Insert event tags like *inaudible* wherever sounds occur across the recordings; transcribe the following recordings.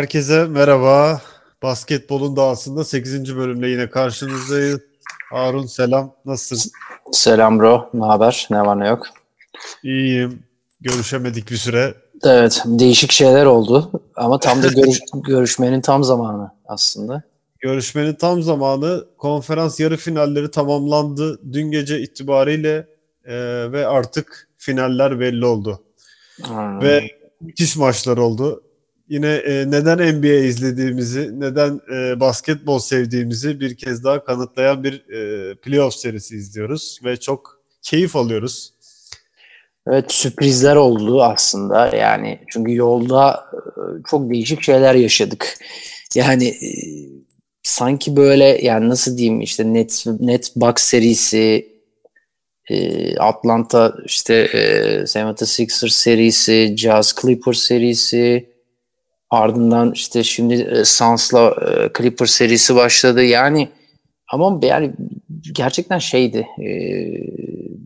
Herkese merhaba. Basketbolun dağısında 8. bölümle yine karşınızdayız. Harun selam. Nasılsın? Selam bro. Ne haber? Ne var ne yok? İyiyim. Görüşemedik bir süre. Evet. Değişik şeyler oldu. Ama tam da görüş, *laughs* görüşmenin tam zamanı aslında. Görüşmenin tam zamanı. Konferans yarı finalleri tamamlandı. Dün gece itibariyle e, ve artık finaller belli oldu. Hmm. Ve müthiş maçlar oldu yine e, neden NBA izlediğimizi, neden e, basketbol sevdiğimizi bir kez daha kanıtlayan bir e, playoff serisi izliyoruz ve çok keyif alıyoruz. Evet sürprizler oldu aslında yani çünkü yolda e, çok değişik şeyler yaşadık. Yani e, sanki böyle yani nasıl diyeyim işte net net box serisi e, Atlanta işte e, 76ers serisi, Jazz Clippers serisi, Ardından işte şimdi e, Suns'la e, Clippers serisi başladı. Yani ama yani gerçekten şeydi. E,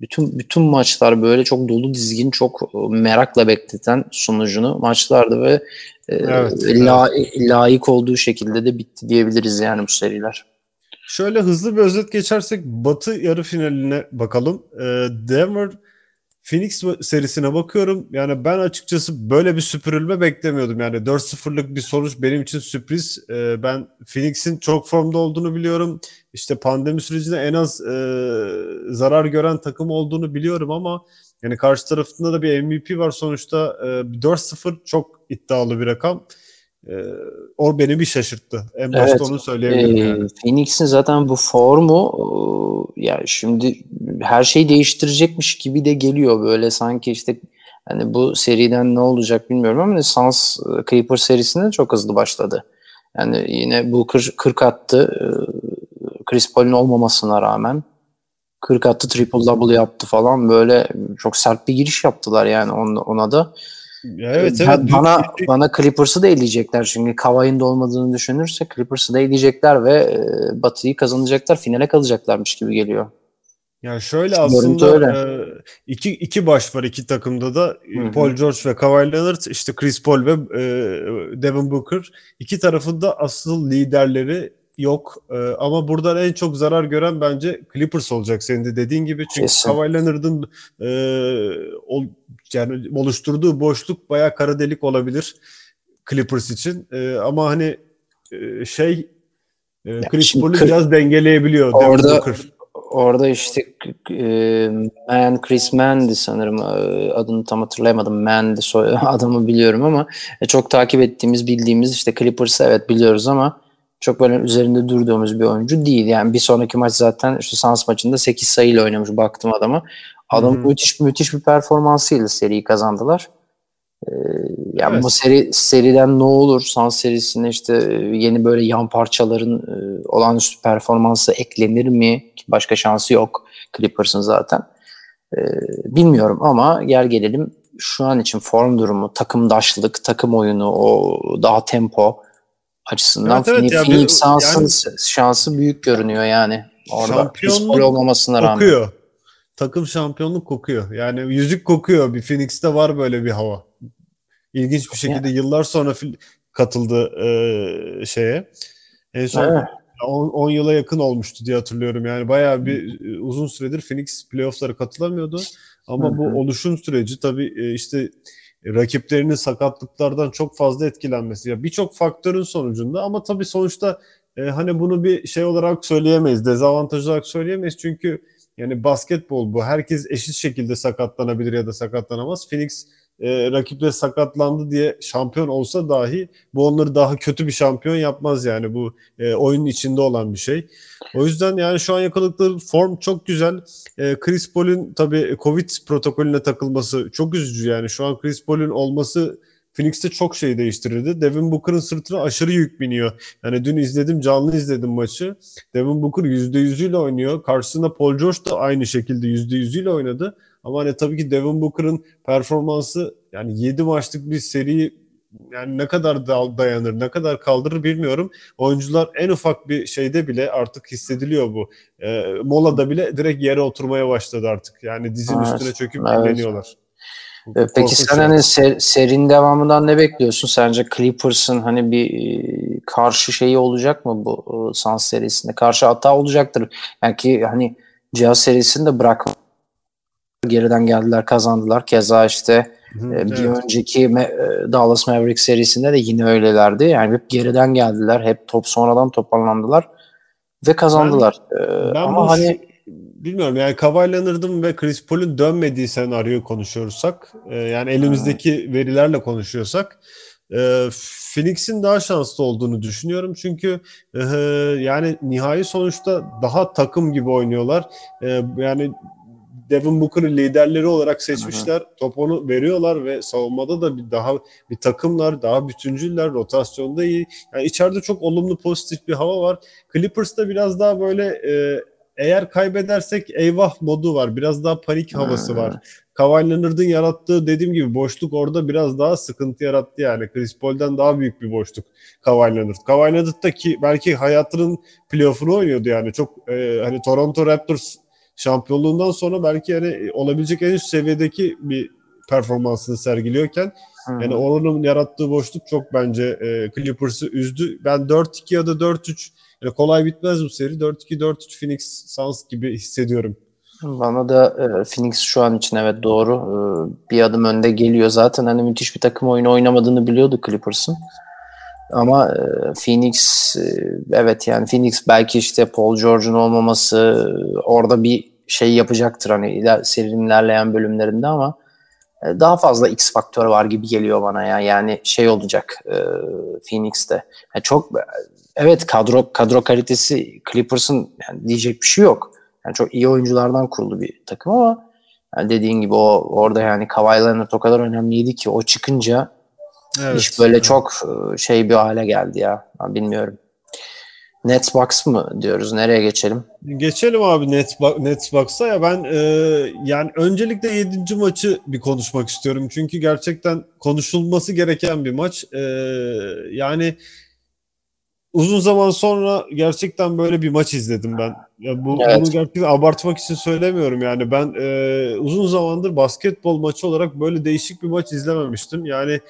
bütün bütün maçlar böyle çok dolu dizgin, çok merakla bekleten sonucunu maçlardı ve e, evet, la, evet. layık olduğu şekilde de bitti diyebiliriz yani bu seriler. Şöyle hızlı bir özet geçersek Batı yarı finaline bakalım. E, Denver Phoenix serisine bakıyorum. Yani ben açıkçası böyle bir süpürülme beklemiyordum. Yani 4-0'lık bir sonuç benim için sürpriz. Ee, ben Phoenix'in çok formda olduğunu biliyorum. İşte pandemi sürecinde en az e, zarar gören takım olduğunu biliyorum ama yani karşı tarafında da bir MVP var sonuçta. E, 4-0 çok iddialı bir rakam. E, o beni bir şaşırttı. En başta evet, onu söyleyebilirim. E, yani. Phoenix'in zaten bu formu e, yani şimdi her şey değiştirecekmiş gibi de geliyor böyle sanki işte hani bu seriden ne olacak bilmiyorum ama Suns e, Clippers serisinde çok hızlı başladı. Yani yine bu 40, 40 attı e, Chris Paul'un olmamasına rağmen 40 attı triple double yaptı falan böyle çok sert bir giriş yaptılar yani ona da. Evet, evet. Bana bana Clippers'ı da eleyecekler çünkü Kawhi'nin de olmadığını düşünürse Clippers'ı da eleyecekler ve e, Batı'yı kazanacaklar, finale kalacaklarmış gibi geliyor. Yani şöyle aslında öyle. E, iki, iki baş var iki takımda da. Hı-hı. Paul George ve Kawhi Leonard, işte Chris Paul ve e, Devin Booker. İki tarafında asıl liderleri yok. E, ama buradan en çok zarar gören bence Clippers olacak senin de dediğin gibi. Çünkü Kesin. Kawhi Leonard'ın e, ol, yani oluşturduğu boşluk bayağı kara delik olabilir Clippers için. E, ama hani e, şey e, Chris Paul'u biraz dengeleyebiliyor orada, orada işte e, Man Chris Mandy sanırım e, adını tam hatırlayamadım. Mandy soy *laughs* adamı biliyorum ama e, çok takip ettiğimiz bildiğimiz işte Clippers'ı evet biliyoruz ama çok böyle üzerinde durduğumuz bir oyuncu değil. Yani bir sonraki maç zaten şu Suns maçında 8 sayıyla oynamış baktım adama. Adam Hı-hı. müthiş müthiş bir performansıyla seriyi kazandılar. Ee, yani evet. bu seri seriden ne olur? Suns serisinde işte yeni böyle yan parçaların e, olağanüstü performansı eklenir mi? Başka şansı yok Clippers'ın zaten. Ee, bilmiyorum ama gel gelelim şu an için form durumu, takımdaşlık, takım oyunu, o daha tempo açısından evet, evet, Phoenix, Phoenix Suns'ın yani, şansı büyük görünüyor yani. Orada şampiyonluk olmamasına rağmen. Kokuyor. Takım şampiyonluk kokuyor. Yani yüzük kokuyor. Bir Phoenix'te var böyle bir hava. İlginç bir şekilde yani. yıllar sonra katıldı e, şeye. En son evet. 10 yıla yakın olmuştu diye hatırlıyorum. Yani bayağı bir e, uzun süredir Phoenix playoff'lara katılamıyordu. Ama Hı-hı. bu oluşum süreci tabii e, işte rakiplerinin sakatlıklardan çok fazla etkilenmesi. Ya birçok faktörün sonucunda ama tabii sonuçta e, hani bunu bir şey olarak söyleyemeyiz, dezavantaj olarak söyleyemeyiz. Çünkü yani basketbol bu. Herkes eşit şekilde sakatlanabilir ya da sakatlanamaz. Phoenix e, rakipleri sakatlandı diye şampiyon olsa dahi bu onları daha kötü bir şampiyon yapmaz yani bu e, oyunun içinde olan bir şey. O yüzden yani şu an yakaladıkları form çok güzel. E, Chris Paul'ün tabii Covid protokolüne takılması çok üzücü yani şu an Chris Paul'ün olması Phoenix'te çok şey değiştirirdi. Devin Booker'ın sırtına aşırı yük biniyor. Yani dün izledim, canlı izledim maçı. Devin Booker %100'üyle oynuyor. Karşısında Paul George da aynı şekilde %100'üyle oynadı. Ama hani tabii ki Devin Booker'ın performansı yani 7 maçlık bir seri yani ne kadar dayanır, ne kadar kaldırır bilmiyorum. Oyuncular en ufak bir şeyde bile artık hissediliyor bu. E, molada bile direkt yere oturmaya başladı artık. Yani dizin evet, üstüne çöküp evet. dinleniyorlar. Ee, peki sen hani ser, serinin devamından ne bekliyorsun? Sence Clippers'ın hani bir e, karşı şeyi olacak mı bu e, Suns serisinde? Karşı hata olacaktır. Yani ki hani Cihaz serisinde bırak geriden geldiler kazandılar. Keza işte Hı, e, bir evet. önceki Dallas Mavericks serisinde de yine öylelerdi. Yani hep geriden geldiler. Hep top sonradan toparlandılar ve kazandılar. Ben, ben Ama hani bilmiyorum yani Kawhi Leonard'ın ve Chris Paul'un dönmediği senaryoyu konuşuyorsak e, yani elimizdeki hmm. verilerle konuşuyorsak e, Phoenix'in daha şanslı olduğunu düşünüyorum. Çünkü e, yani nihai sonuçta daha takım gibi oynuyorlar. E, yani Devin Booker'ı liderleri olarak seçmişler. Hı Topunu veriyorlar ve savunmada da bir daha bir takımlar, daha bütüncüller, rotasyonda iyi. Yani içeride çok olumlu pozitif bir hava var. Clippers'ta biraz daha böyle e, eğer kaybedersek eyvah modu var. Biraz daha panik havası var. Kawhi Leonard'ın yarattığı dediğim gibi boşluk orada biraz daha sıkıntı yarattı yani. Chris Paul'den daha büyük bir boşluk Kawhi Leonard. Kawhi Leonard da ki belki hayatının playoff'unu oynuyordu yani. Çok e, hani Toronto Raptors şampiyonluğundan sonra belki yani olabilecek en üst seviyedeki bir performansını sergiliyorken hmm. yani onun yarattığı boşluk çok bence e, Clippers'ı üzdü. Ben 4-2 ya da 4-3 yani kolay bitmez bu seri. 4-2-4-3 Phoenix Suns gibi hissediyorum. Bana da e, Phoenix şu an için evet doğru. E, bir adım önde geliyor. Zaten hani müthiş bir takım oyunu oynamadığını biliyordu Clippers'ın. Ama e, Phoenix e, evet yani Phoenix belki işte Paul George'un olmaması orada bir şey yapacaktır hani iler, serinin ilerleyen bölümlerinde ama e, daha fazla X faktör var gibi geliyor bana ya. Yani şey olacak e, Phoenix'te. Yani çok evet kadro kadro kalitesi Clippers'ın yani diyecek bir şey yok. Yani çok iyi oyunculardan kurulu bir takım ama yani dediğin gibi o orada yani Kawhi Leonard o kadar önemliydi ki o çıkınca evet, iş böyle evet. çok e, şey bir hale geldi ya. Ben bilmiyorum. Netsbox mı diyoruz? Nereye geçelim? Geçelim abi Netsbox, Netsbox'a. Ya ben e, yani öncelikle 7. maçı bir konuşmak istiyorum. Çünkü gerçekten konuşulması gereken bir maç. E, yani uzun zaman sonra gerçekten böyle bir maç izledim ben. Ya bu evet. bunu gerçekten abartmak için söylemiyorum yani. Ben e, uzun zamandır basketbol maçı olarak böyle değişik bir maç izlememiştim. Yani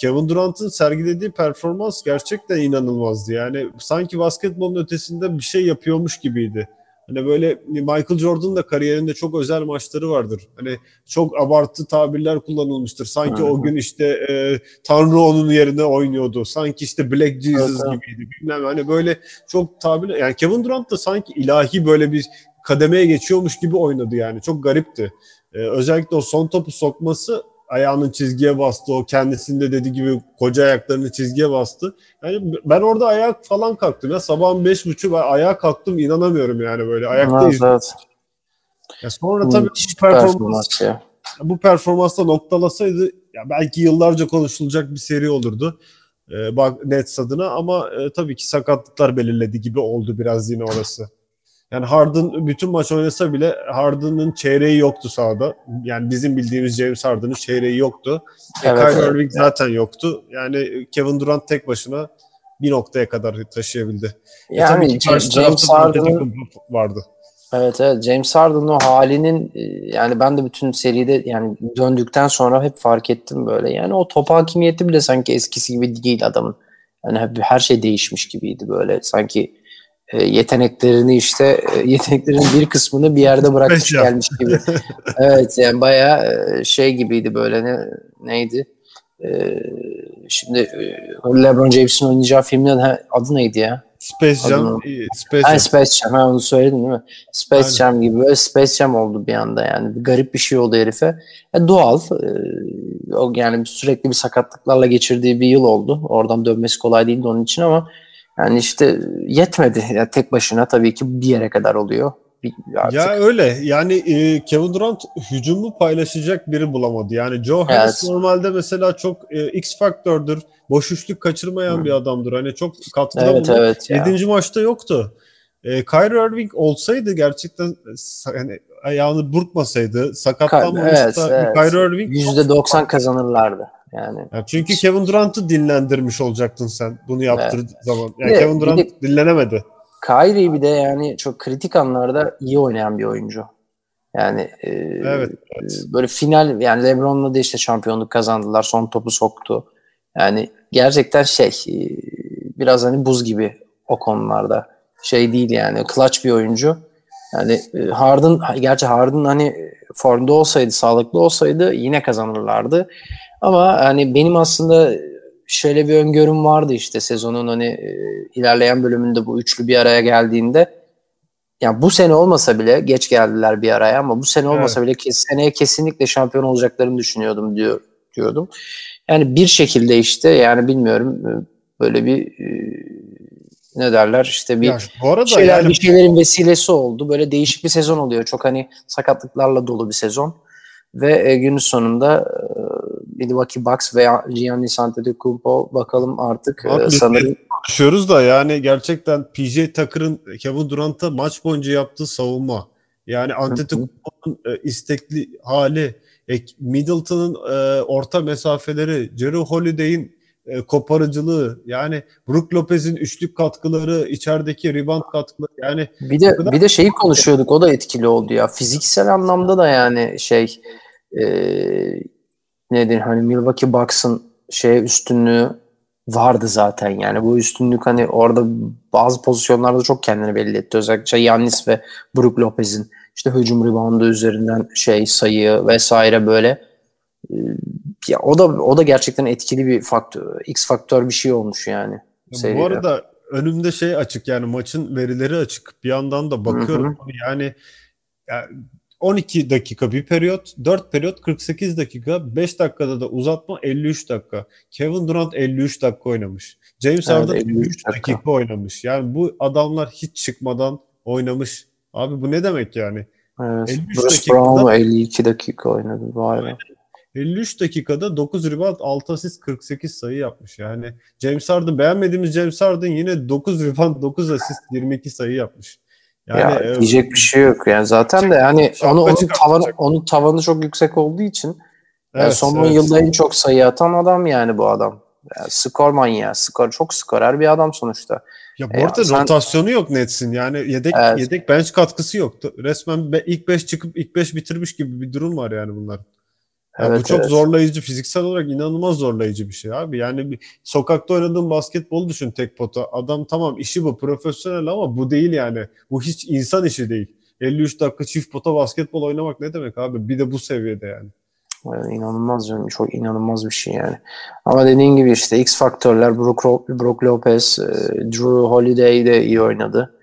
Kevin Durant'ın sergilediği performans gerçekten inanılmazdı. Yani sanki basketbolun ötesinde bir şey yapıyormuş gibiydi. Hani böyle Michael Jordan da kariyerinde çok özel maçları vardır. Hani çok abartı tabirler kullanılmıştır. Sanki o gün işte e, Tanrı onun yerine oynuyordu. Sanki işte Black Jesus evet, gibiydi. Bilmem hani böyle çok tabirler. Yani Kevin Durant da sanki ilahi böyle bir kademeye geçiyormuş gibi oynadı yani. Çok garipti. Ee, özellikle o son topu sokması ayağının çizgiye bastı. O kendisinde dediği gibi koca ayaklarını çizgiye bastı. Yani ben orada ayak falan kalktım ya. Sabahın beş buçuk ayağa kalktım inanamıyorum yani böyle. Ayakta evet, evet. Ya sonra tabii bu performans, ya. bu performansla noktalasaydı ya belki yıllarca konuşulacak bir seri olurdu. Ee, bak Nets adına ama e, tabii ki sakatlıklar belirledi gibi oldu biraz yine orası. Yani Harden bütün maç oynasa bile Harden'ın çeyreği yoktu sahada. Yani bizim bildiğimiz James Harden'ın çeyreği yoktu. E, evet, Kyrie evet. Irving zaten yoktu. Yani Kevin Durant tek başına bir noktaya kadar taşıyabildi. E, yani e James Harden'ın vardı. Evet evet James Harden'ın o halinin e, yani ben de bütün seride yani döndükten sonra hep fark ettim böyle. Yani o top hakimiyeti bile sanki eskisi gibi değil adamın. Yani her şey değişmiş gibiydi böyle. Sanki yeteneklerini işte e, *laughs* yeteneklerin bir kısmını bir yerde bırakmış gelmiş gibi. *laughs* evet yani bayağı e, şey gibiydi böyle ne neydi? şimdi LeBron James'in oynayacağı filmin adı neydi ya? Space Jam. Space Jam. Space Jam. Ha, onu söyledin değil mi? Space Aynen. Jam gibi böyle Space Jam oldu bir anda yani. Bir garip bir şey oldu herife. E, doğal. E, o yani sürekli bir sakatlıklarla geçirdiği bir yıl oldu. Oradan dönmesi kolay değildi onun için ama yani işte yetmedi. Yani tek başına tabii ki bir yere kadar oluyor. Artık. Ya öyle. Yani e, Kevin Durant hücumu paylaşacak biri bulamadı. Yani Joe Harris evet. normalde mesela çok e, X faktördür. Boş üçlük kaçırmayan hmm. bir adamdır. Hani çok katkıda evet, bulundu. Evet, Yedinci maçta yoktu. E, Kyrie Irving olsaydı gerçekten hani ayağını burkmasaydı sakatlanmamışsa evet, evet. Kyrie Irving %90 kazanırlardı. Yani. Ya çünkü Kevin Durant'ı dinlendirmiş olacaktın sen bunu yaptır evet. zaman. Yani de, Kevin Durant de, dinlenemedi. Kyrie bir de yani çok kritik anlarda iyi oynayan bir oyuncu. Yani e, evet, evet. böyle final yani LeBron'la da işte şampiyonluk kazandılar. Son topu soktu. Yani gerçekten şey e, biraz hani buz gibi o konularda. Şey değil yani clutch bir oyuncu. Yani e, Harden gerçi Harden hani formda olsaydı, sağlıklı olsaydı yine kazanırlardı. Ama hani benim aslında şöyle bir öngörüm vardı işte sezonun hani e, ilerleyen bölümünde bu üçlü bir araya geldiğinde yani bu sene olmasa bile geç geldiler bir araya ama bu sene olmasa evet. bile seneye kesinlikle şampiyon olacaklarını düşünüyordum diyor diyordum. Yani bir şekilde işte yani bilmiyorum e, böyle bir e, ne derler işte bir ya, bu arada şeyler yani... bir şeylerin vesilesi oldu. Böyle değişik bir sezon oluyor. Çok hani sakatlıklarla dolu bir sezon. Ve e, günün sonunda e, Milwaukee Bucks veya Giannis Antetokounmpo bakalım artık e, sanırım konuşuyoruz da yani gerçekten PJ Tucker'ın Kevin Durant'a maç boyunca yaptığı savunma yani Antetokounmpo'nun e, istekli hali e, Middleton'ın orta mesafeleri Jerry Holiday'in koparıcılığı yani Brook Lopez'in üçlük katkıları, içerideki rebound katkıları yani bir de kadar... bir de şeyi konuşuyorduk o da etkili oldu ya. Fiziksel anlamda da yani şey e, nedir hani Milwaukee Bucks'ın şey üstünlüğü vardı zaten yani bu üstünlük hani orada bazı pozisyonlarda çok kendini belli etti. Özellikle Yannis ve Brook Lopez'in işte hücum reboundu üzerinden şey sayı vesaire böyle e, ya o da o da gerçekten etkili bir faktör, X faktör bir şey olmuş yani. Ya bu arada önümde şey açık yani maçın verileri açık. Bir yandan da bakıyorum Hı-hı. yani, yani 12 dakika bir periyot, 4 periyot 48 dakika, 5 dakikada da uzatma 53 dakika. Kevin Durant 53 dakika oynamış. James evet, Harden 53 dakika. dakika oynamış. Yani bu adamlar hiç çıkmadan oynamış. Abi bu ne demek yani? Evet. Bruce dakikada, Brown 52 dakika oynadı. Vay be. 53 dakikada 9 rebound 6 asist 48 sayı yapmış. Yani James Harden beğenmediğimiz James Harden yine 9 rebound 9 asist 22 sayı yapmış. Yani, ya e, diyecek bir şey yok yani zaten de yani onu onun tavanı onun tavanı çok yüksek olduğu için evet, yani son evet. yılda en çok sayı atan adam yani bu adam. Yani skor manyağı, skor çok skorer bir adam sonuçta. Ya bu e, arada sen... rotasyonu yok Nets'in. Yani yedek evet. yedek bench katkısı yoktu. Resmen ilk 5 çıkıp ilk 5 bitirmiş gibi bir durum var yani bunlar. Yani evet, bu çok evet. zorlayıcı, fiziksel olarak inanılmaz zorlayıcı bir şey abi. Yani bir sokakta oynadığın basketbol düşün tek pota. Adam tamam işi bu, profesyonel ama bu değil yani. Bu hiç insan işi değil. 53 dakika çift pota basketbol oynamak ne demek abi? Bir de bu seviyede yani. yani inanılmaz canım. Çok inanılmaz bir şey yani. Ama dediğin gibi işte X faktörler Brook, Brook Lopez, e, Drew Holiday de iyi oynadı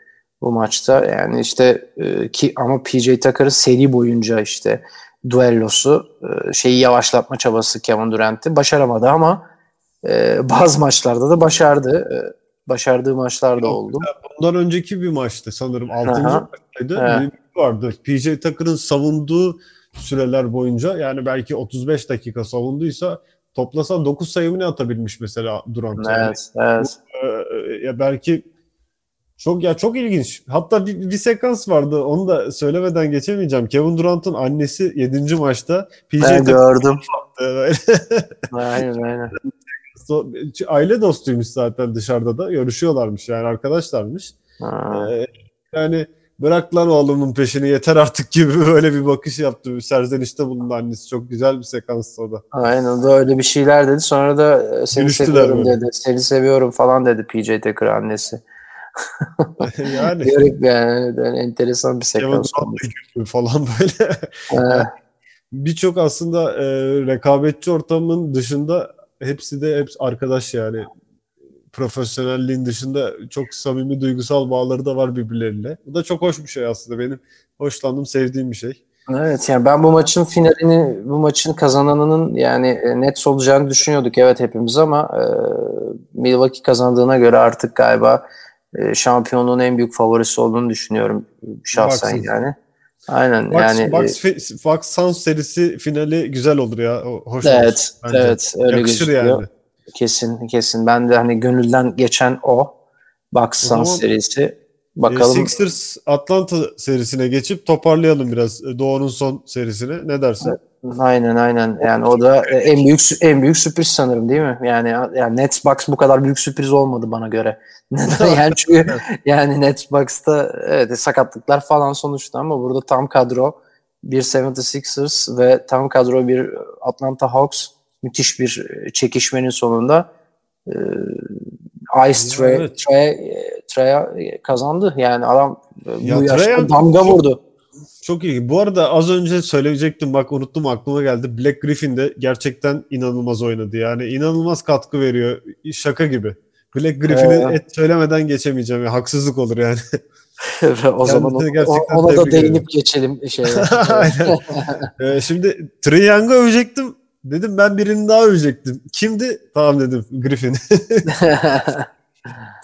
bu maçta. Yani işte e, ki ama PJ Tucker'ı seri boyunca işte duellosu e, şeyi yavaşlatma çabası Kevin Durant'i başaramadı ama e, *laughs* bazı maçlarda da başardı. E, başardığı maçlar da oldu. Bundan önceki bir maçtı sanırım. 6. maçtaydı. vardı. PJ Tucker'ın savunduğu süreler boyunca yani belki 35 dakika savunduysa toplasa 9 sayımını atabilmiş mesela Durant. Evet, yani. evet. Bu, e, ya belki çok ya çok ilginç. Hatta bir, bir sekans vardı. Onu da söylemeden geçemeyeceğim. Kevin Durant'ın annesi 7. maçta PJ ben gördüm. *laughs* aynen aynen. Aile dostuymuş zaten dışarıda da. Görüşüyorlarmış yani arkadaşlarmış. Ee, yani bırak lan oğlumun peşini yeter artık gibi *laughs* böyle bir bakış yaptı. Serzenişte bulundu annesi. Çok güzel bir sekans o da. Aynen o da öyle bir şeyler dedi. Sonra da e, seni Gülüştüler seviyorum böyle. dedi. Seni seviyorum falan dedi PJ Tucker annesi. Yani. *laughs* Garip yani, yani enteresan bir sekans falan böyle. *laughs* Birçok aslında e, rekabetçi ortamın dışında hepsi de hepsi arkadaş yani. Profesyonelliğin dışında çok samimi duygusal bağları da var birbirleriyle. Bu da çok hoş bir şey aslında. Benim hoşlandığım, sevdiğim bir şey. Evet yani ben bu maçın finalini, bu maçın kazananının yani e, net olacağını düşünüyorduk evet hepimiz ama e, Milwaukee kazandığına göre artık galiba e, şampiyonluğun en büyük favorisi olduğunu düşünüyorum şahsen Baksın. yani. Aynen Bucks, yani. Bucks, e, Bucks Suns serisi finali güzel olur ya. Hoş evet, olur bence. evet öyle Yakışır gözüküyor. yani. Kesin kesin. Ben de hani gönülden geçen o Bucks Suns serisi. Bakalım. E, Sixers Atlanta serisine geçip toparlayalım biraz Doğu'nun son serisini. Ne dersin? Evet. Aynen aynen. Yani o da en büyük en büyük sürpriz sanırım değil mi? Yani yani Nets Bucks bu kadar büyük sürpriz olmadı bana göre. *laughs* Neden? yani çünkü yani Nets Bucks'ta evet sakatlıklar falan sonuçta ama burada tam kadro bir 76ers ve tam kadro bir Atlanta Hawks müthiş bir çekişmenin sonunda e, Ice Trey, evet. Trey, Trey kazandı. Yani adam ya bu yaşta damga vurdu. Çok iyi. Bu arada az önce söyleyecektim bak unuttum aklıma geldi. Black Griffin de gerçekten inanılmaz oynadı. Yani inanılmaz katkı veriyor. Şaka gibi. Black Griffin'i ee, et söylemeden geçemeyeceğim. Ya. Haksızlık olur yani. *laughs* o zaman o, ona da değinip geçelim. Şey. *laughs* Aynen. ee, şimdi Trae Young'ı övecektim. Dedim ben birini daha övecektim. Kimdi? Tamam dedim Griffin. *laughs*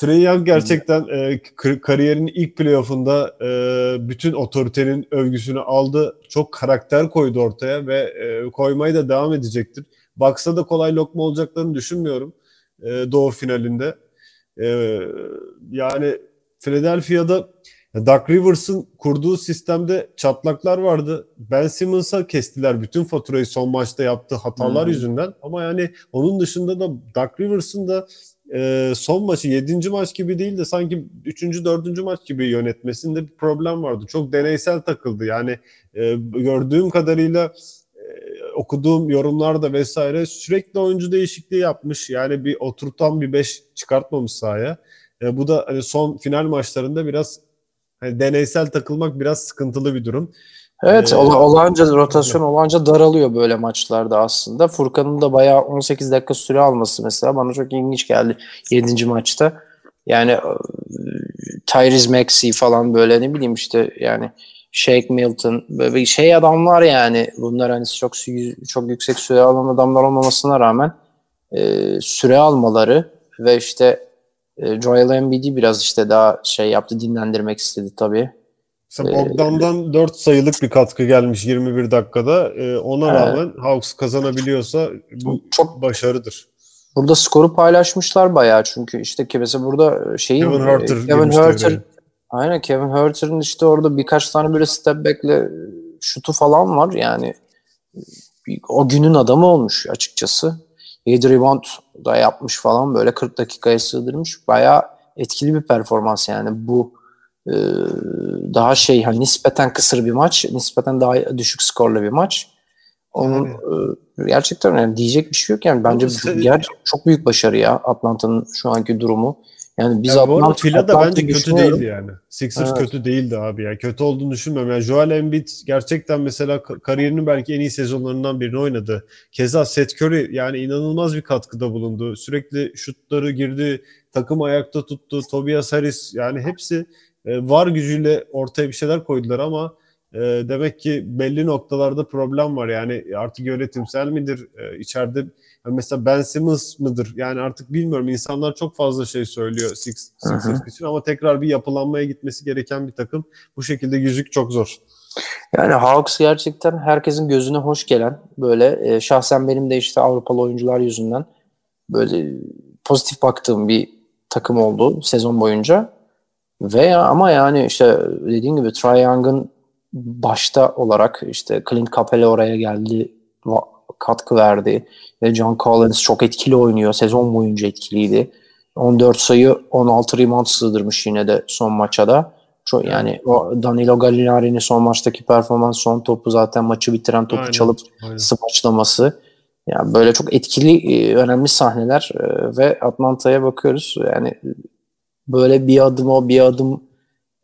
Trey Young gerçekten e, kariyerinin ilk playoff'unda e, bütün otoritenin övgüsünü aldı. Çok karakter koydu ortaya ve e, koymaya da devam edecektir. Baksa da kolay lokma olacaklarını düşünmüyorum e, Doğu finalinde. E, yani Philadelphia'da Doug Rivers'ın kurduğu sistemde çatlaklar vardı. Ben Simmons'a kestiler bütün faturayı son maçta yaptığı hatalar hmm. yüzünden. Ama yani onun dışında da Doug Rivers'ın da e, son maçı 7. maç gibi değil de sanki 3. 4. maç gibi yönetmesinde bir problem vardı. Çok deneysel takıldı. Yani e, gördüğüm kadarıyla e, okuduğum yorumlarda vesaire sürekli oyuncu değişikliği yapmış. Yani bir oturtan bir 5 çıkartmamış sahaya. E, bu da hani son final maçlarında biraz hani deneysel takılmak biraz sıkıntılı bir durum. Evet, ee, olağanca rotasyon olağanca daralıyor böyle maçlarda aslında. Furkan'ın da bayağı 18 dakika süre alması mesela bana çok ilginç geldi 7. maçta. Yani e, Tyrese Maxey falan böyle ne bileyim işte yani Shake Milton böyle şey adamlar yani bunlar hani çok çok yüksek süre alan adamlar olmamasına rağmen e, süre almaları ve işte e, Joel Embiid'i biraz işte daha şey yaptı dinlendirmek istedi tabii. Mesela Bogdan'dan 4 sayılık bir katkı gelmiş 21 dakikada. Ee, ona evet. rağmen Hawks kazanabiliyorsa bu çok başarıdır. Burada skoru paylaşmışlar bayağı çünkü işte ki mesela burada şeyin Kevin Herter, Kevin Herter aynen Kevin Herter'ın işte orada birkaç tane böyle step back'le şutu falan var yani o günün adamı olmuş açıkçası. 7 rebound da yapmış falan böyle 40 dakikaya sığdırmış. Bayağı etkili bir performans yani bu e, daha şey hani nispeten kısır bir maç, nispeten daha düşük skorlu bir maç. Onun yani. e, gerçekten yani diyecek bir şey yok yani bence ger çok büyük başarı ya Atlanta'nın şu anki durumu. Yani biz yani Atlanta, Fila'da bence kötü değildi yani. Sixers evet. kötü değildi abi ya. Kötü olduğunu düşünmüyorum. Yani Joel Embiid gerçekten mesela kariyerinin belki en iyi sezonlarından birini oynadı. Keza Seth Curry yani inanılmaz bir katkıda bulundu. Sürekli şutları girdi, takım ayakta tuttu. Tobias Harris yani hepsi e, var gücüyle ortaya bir şeyler koydular ama e, demek ki belli noktalarda problem var. Yani artık yönetimsel midir? E, içeride mesela Ben Simmons mıdır? Yani artık bilmiyorum. İnsanlar çok fazla şey söylüyor Six, Sixers için ama tekrar bir yapılanmaya gitmesi gereken bir takım. Bu şekilde yüzük çok zor. Yani Hawks gerçekten herkesin gözüne hoş gelen böyle e, şahsen benim de işte Avrupalı oyuncular yüzünden böyle pozitif baktığım bir takım oldu sezon boyunca. Ve ama yani işte dediğim gibi Trae Young'ın başta olarak işte Clint Capela oraya geldi katkı verdi. Ve John Collins çok etkili oynuyor. Sezon boyunca etkiliydi. 14 sayı 16 rebound sığdırmış yine de son maça da. Çok, yani o Danilo Gallinari'nin son maçtaki performans son topu zaten maçı bitiren topu aynen, çalıp aynen. smaçlaması. Yani böyle çok etkili e, önemli sahneler e, ve Atlanta'ya bakıyoruz. Yani böyle bir adım o bir adım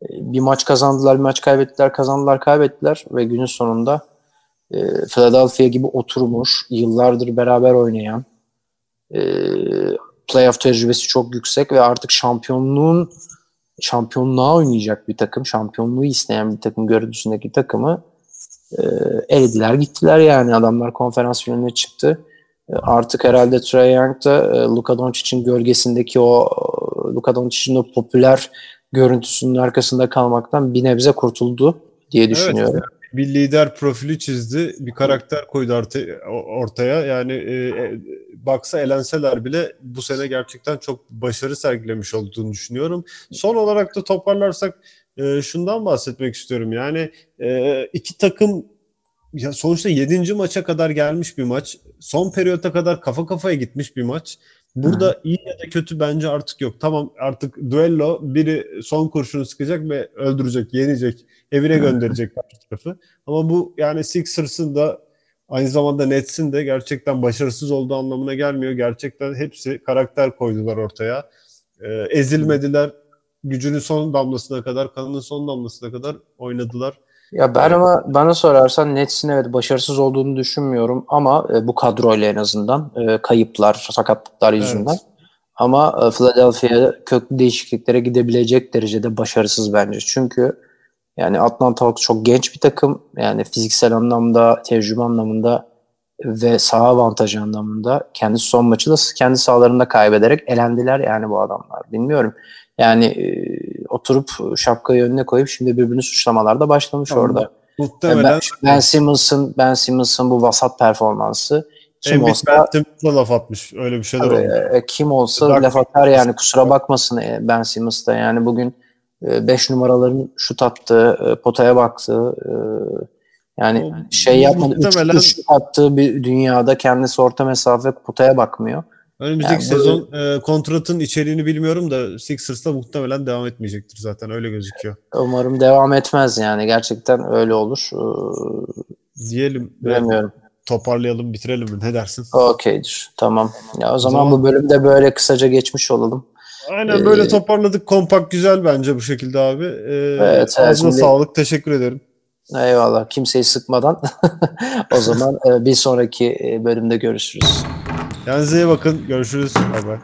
e, bir maç kazandılar, bir maç kaybettiler, kazandılar, kaybettiler ve günün sonunda e, Philadelphia gibi oturmuş, yıllardır beraber oynayan, e, playoff tecrübesi çok yüksek ve artık şampiyonluğun şampiyonluğa oynayacak bir takım, şampiyonluğu isteyen bir takım görüntüsündeki takımı e, elediler gittiler yani adamlar konferans finaline çıktı. E, artık herhalde Trae Young da e, Luka Doncic'in gölgesindeki o Luka Doncic'in o popüler görüntüsünün arkasında kalmaktan bir nebze kurtuldu diye düşünüyorum. Evet, bir lider profili çizdi, bir karakter koydu ortaya. Yani e, e, baksa elenseler bile bu sene gerçekten çok başarı sergilemiş olduğunu düşünüyorum. Son olarak da toparlarsak e, şundan bahsetmek istiyorum. Yani e, iki takım ya sonuçta 7. maça kadar gelmiş bir maç. Son periyota kadar kafa kafaya gitmiş bir maç. Burada Hı. iyi ya da kötü bence artık yok. Tamam artık duello biri son kurşunu sıkacak ve öldürecek, yenecek, evine gönderecek karşı tarafı. Ama bu yani Sixers'ın da aynı zamanda Nets'in de gerçekten başarısız olduğu anlamına gelmiyor. Gerçekten hepsi karakter koydular ortaya. Ee, ezilmediler. Gücünün son damlasına kadar, kanının son damlasına kadar oynadılar. Ya ben ama bana sorarsan Nets'in evet başarısız olduğunu düşünmüyorum ama e, bu kadroyla en azından e, kayıplar, sakatlıklar yüzünden. Evet. Ama e, Philadelphia köklü değişikliklere gidebilecek derecede başarısız bence. Çünkü yani Atlanta Hawks çok genç bir takım. Yani fiziksel anlamda, tecrübe anlamında ve saha avantajı anlamında kendi son maçı da kendi sahalarında kaybederek elendiler yani bu adamlar. Bilmiyorum. Yani e, oturup şapkayı önüne koyup şimdi birbirini suçlamalar da başlamış tamam. orada. Muhtemelen. Ben, ben Simmons'ın ben Simmons'ın bu vasat performansı kim Embiid olsa Ben laf atmış. Öyle bir şeyler oldu. E, kim olsa Dark, laf atar yani kusura bakmasın e, Ben Simmons da yani bugün 5 e, numaraların şut attığı, e, potaya baktığı e, yani şey yapmadı. Muhtemelen... Üç şut attığı bir dünyada kendisi orta mesafe potaya bakmıyor. Önümüzdeki yani sezon bu, e, kontratın içeriğini bilmiyorum da Sixers'ta muhtemelen devam etmeyecektir zaten öyle gözüküyor. Umarım devam etmez yani gerçekten öyle olur. Ee, Diyelim. Bilmiyorum. Toparlayalım bitirelim mi ne dersin? Okeydir tamam. Ya o, o zaman, zaman bu bölümde böyle kısaca geçmiş olalım. Aynen böyle ee, toparladık. Kompakt güzel bence bu şekilde abi. Ee, evet, ağzına şimdi... sağlık. Teşekkür ederim. Eyvallah. Kimseyi sıkmadan. *laughs* o zaman bir sonraki bölümde görüşürüz. Kendinize iyi bakın. Görüşürüz. Bay bay.